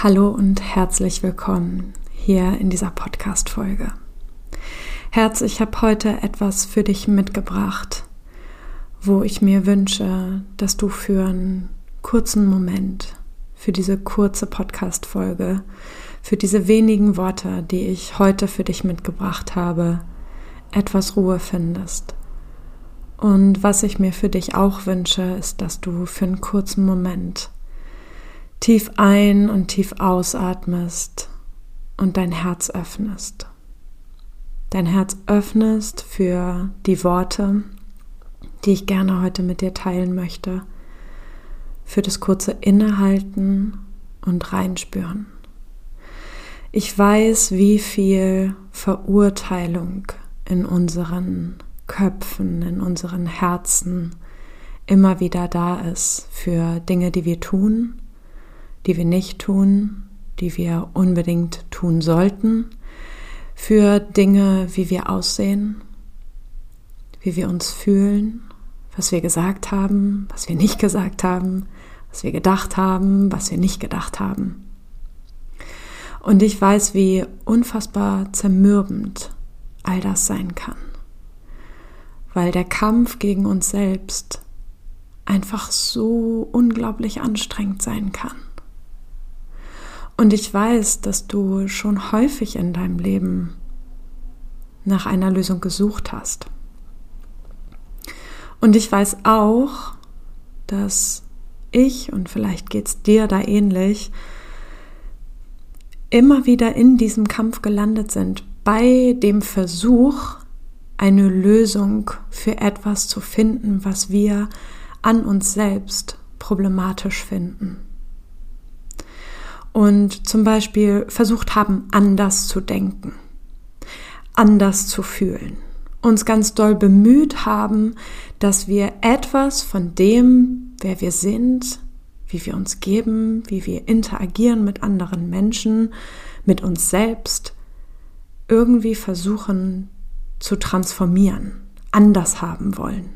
Hallo und herzlich willkommen hier in dieser Podcast-Folge. Herz, ich habe heute etwas für dich mitgebracht, wo ich mir wünsche, dass du für einen kurzen Moment, für diese kurze Podcast-Folge, für diese wenigen Worte, die ich heute für dich mitgebracht habe, etwas Ruhe findest. Und was ich mir für dich auch wünsche, ist, dass du für einen kurzen Moment tief ein und tief ausatmest und dein Herz öffnest. Dein Herz öffnest für die Worte, die ich gerne heute mit dir teilen möchte, für das kurze Innehalten und Reinspüren. Ich weiß, wie viel Verurteilung in unseren Köpfen, in unseren Herzen immer wieder da ist für Dinge, die wir tun die wir nicht tun, die wir unbedingt tun sollten, für Dinge, wie wir aussehen, wie wir uns fühlen, was wir gesagt haben, was wir nicht gesagt haben, was wir gedacht haben, was wir nicht gedacht haben. Und ich weiß, wie unfassbar zermürbend all das sein kann, weil der Kampf gegen uns selbst einfach so unglaublich anstrengend sein kann. Und ich weiß, dass du schon häufig in deinem Leben nach einer Lösung gesucht hast. Und ich weiß auch, dass ich, und vielleicht geht es dir da ähnlich, immer wieder in diesem Kampf gelandet sind, bei dem Versuch, eine Lösung für etwas zu finden, was wir an uns selbst problematisch finden und zum Beispiel versucht haben, anders zu denken, anders zu fühlen, uns ganz doll bemüht haben, dass wir etwas von dem, wer wir sind, wie wir uns geben, wie wir interagieren mit anderen Menschen, mit uns selbst, irgendwie versuchen zu transformieren, anders haben wollen.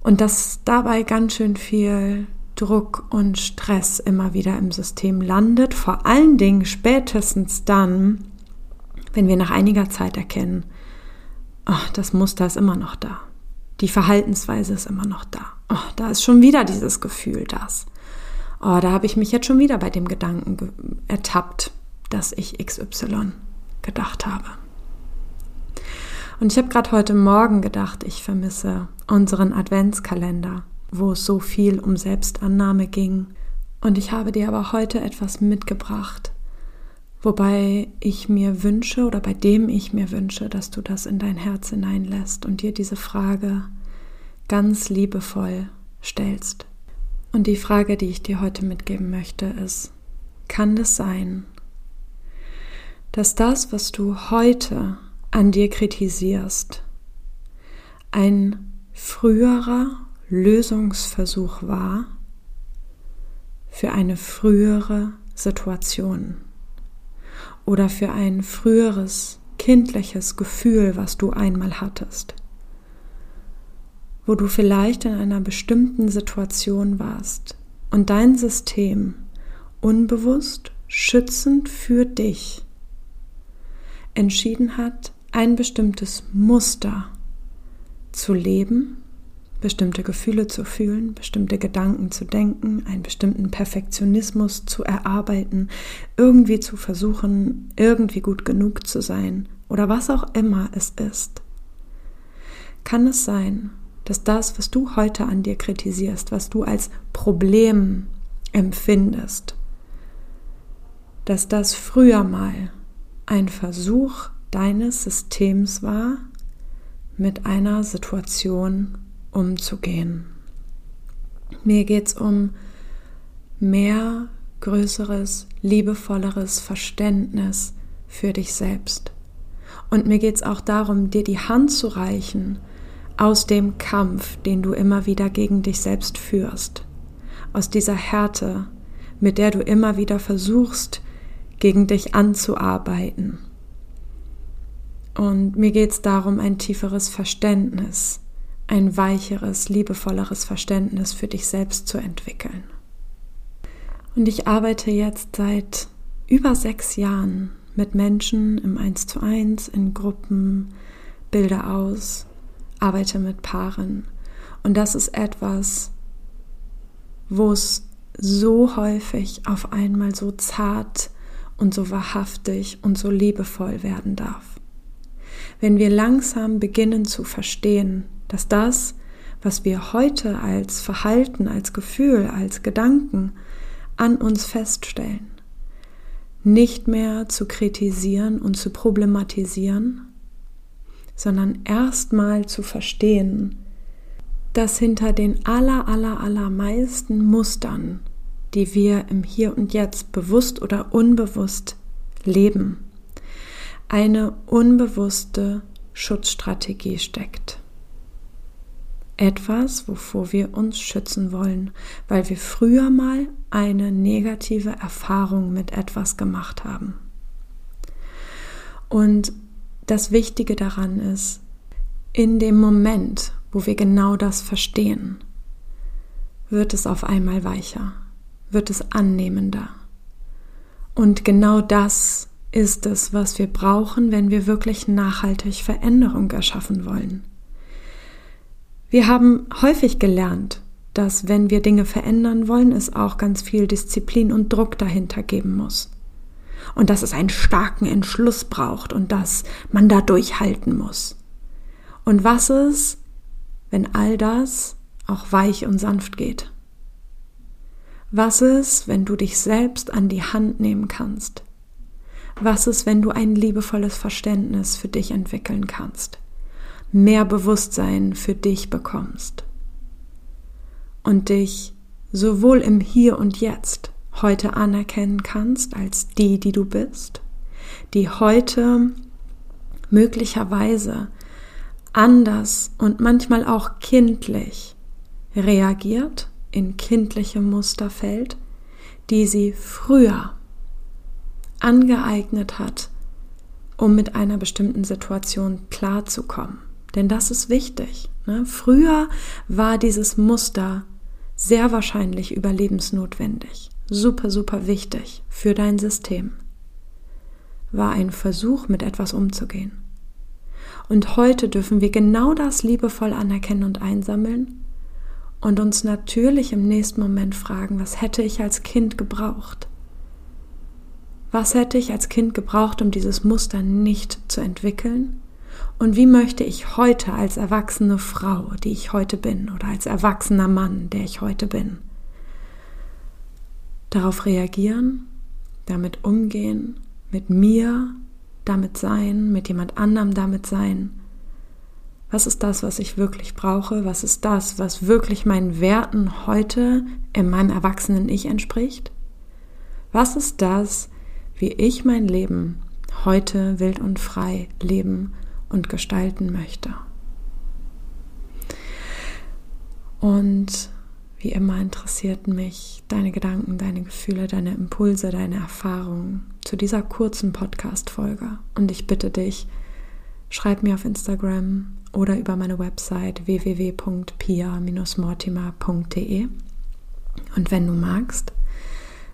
Und dass dabei ganz schön viel Druck und Stress immer wieder im System landet, vor allen Dingen spätestens dann, wenn wir nach einiger Zeit erkennen, oh, das Muster ist immer noch da. Die Verhaltensweise ist immer noch da. Oh, da ist schon wieder dieses Gefühl, das. Oh, da habe ich mich jetzt schon wieder bei dem Gedanken ertappt, dass ich XY gedacht habe. Und ich habe gerade heute Morgen gedacht, ich vermisse unseren Adventskalender wo es so viel um Selbstannahme ging. Und ich habe dir aber heute etwas mitgebracht, wobei ich mir wünsche oder bei dem ich mir wünsche, dass du das in dein Herz hineinlässt und dir diese Frage ganz liebevoll stellst. Und die Frage, die ich dir heute mitgeben möchte, ist, kann es sein, dass das, was du heute an dir kritisierst, ein früherer Lösungsversuch war für eine frühere Situation oder für ein früheres kindliches Gefühl, was du einmal hattest, wo du vielleicht in einer bestimmten Situation warst und dein System unbewusst schützend für dich entschieden hat, ein bestimmtes Muster zu leben bestimmte Gefühle zu fühlen, bestimmte Gedanken zu denken, einen bestimmten Perfektionismus zu erarbeiten, irgendwie zu versuchen, irgendwie gut genug zu sein oder was auch immer es ist. Kann es sein, dass das, was du heute an dir kritisierst, was du als Problem empfindest, dass das früher mal ein Versuch deines Systems war, mit einer Situation umzugehen. Mir geht es um mehr größeres, liebevolleres Verständnis für dich selbst. Und mir geht es auch darum, dir die Hand zu reichen aus dem Kampf, den du immer wieder gegen dich selbst führst, aus dieser Härte, mit der du immer wieder versuchst, gegen dich anzuarbeiten. Und mir geht es darum, ein tieferes Verständnis ein weicheres, liebevolleres Verständnis für dich selbst zu entwickeln. Und ich arbeite jetzt seit über sechs Jahren mit Menschen im Eins zu eins, in Gruppen, bilde aus, arbeite mit Paaren. Und das ist etwas, wo es so häufig auf einmal so zart und so wahrhaftig und so liebevoll werden darf. Wenn wir langsam beginnen zu verstehen, dass das, was wir heute als Verhalten, als Gefühl, als Gedanken an uns feststellen, nicht mehr zu kritisieren und zu problematisieren, sondern erstmal zu verstehen, dass hinter den aller, aller, allermeisten Mustern, die wir im Hier und Jetzt bewusst oder unbewusst leben, eine unbewusste Schutzstrategie steckt. Etwas, wovor wir uns schützen wollen, weil wir früher mal eine negative Erfahrung mit etwas gemacht haben. Und das Wichtige daran ist, in dem Moment, wo wir genau das verstehen, wird es auf einmal weicher, wird es annehmender. Und genau das ist es, was wir brauchen, wenn wir wirklich nachhaltig Veränderung erschaffen wollen. Wir haben häufig gelernt, dass wenn wir Dinge verändern wollen, es auch ganz viel Disziplin und Druck dahinter geben muss. Und dass es einen starken Entschluss braucht und dass man da durchhalten muss. Und was ist, wenn all das auch weich und sanft geht? Was ist, wenn du dich selbst an die Hand nehmen kannst? Was ist, wenn du ein liebevolles Verständnis für dich entwickeln kannst? Mehr Bewusstsein für dich bekommst? Und dich sowohl im Hier und Jetzt heute anerkennen kannst als die, die du bist, die heute möglicherweise anders und manchmal auch kindlich reagiert, in kindliche Muster fällt, die sie früher angeeignet hat, um mit einer bestimmten Situation klarzukommen. Denn das ist wichtig. Ne? Früher war dieses Muster sehr wahrscheinlich überlebensnotwendig, super, super wichtig für dein System. War ein Versuch, mit etwas umzugehen. Und heute dürfen wir genau das liebevoll anerkennen und einsammeln und uns natürlich im nächsten Moment fragen, was hätte ich als Kind gebraucht? Was hätte ich als Kind gebraucht, um dieses Muster nicht zu entwickeln? Und wie möchte ich heute als erwachsene Frau, die ich heute bin, oder als erwachsener Mann, der ich heute bin, darauf reagieren, damit umgehen, mit mir damit sein, mit jemand anderem damit sein? Was ist das, was ich wirklich brauche? Was ist das, was wirklich meinen Werten heute in meinem erwachsenen Ich entspricht? Was ist das, wie ich mein Leben heute wild und frei leben und gestalten möchte? Und wie immer interessierten mich deine Gedanken, deine Gefühle, deine Impulse, deine Erfahrungen zu dieser kurzen Podcast-Folge. Und ich bitte dich, schreib mir auf Instagram oder über meine Website www.pia-mortimer.de. Und wenn du magst,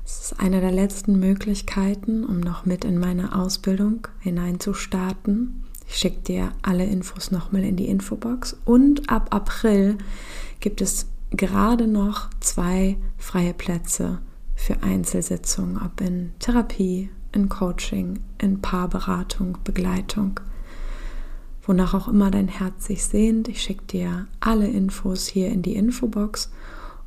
es ist eine der letzten Möglichkeiten, um noch mit in meine Ausbildung hineinzustarten. Ich schicke dir alle Infos nochmal in die Infobox. Und ab April gibt es gerade noch zwei freie Plätze für Einzelsitzungen, ob in Therapie, in Coaching, in Paarberatung, Begleitung, wonach auch immer dein Herz sich sehnt. Ich schicke dir alle Infos hier in die Infobox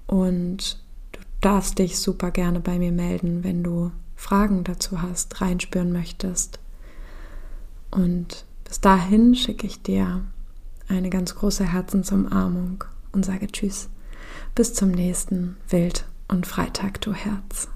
und du darfst dich super gerne bei mir melden, wenn du Fragen dazu hast, reinspüren möchtest. Und bis dahin schicke ich dir eine ganz große Herzensumarmung und sage Tschüss. Bis zum nächsten Wild und Freitag, du Herz.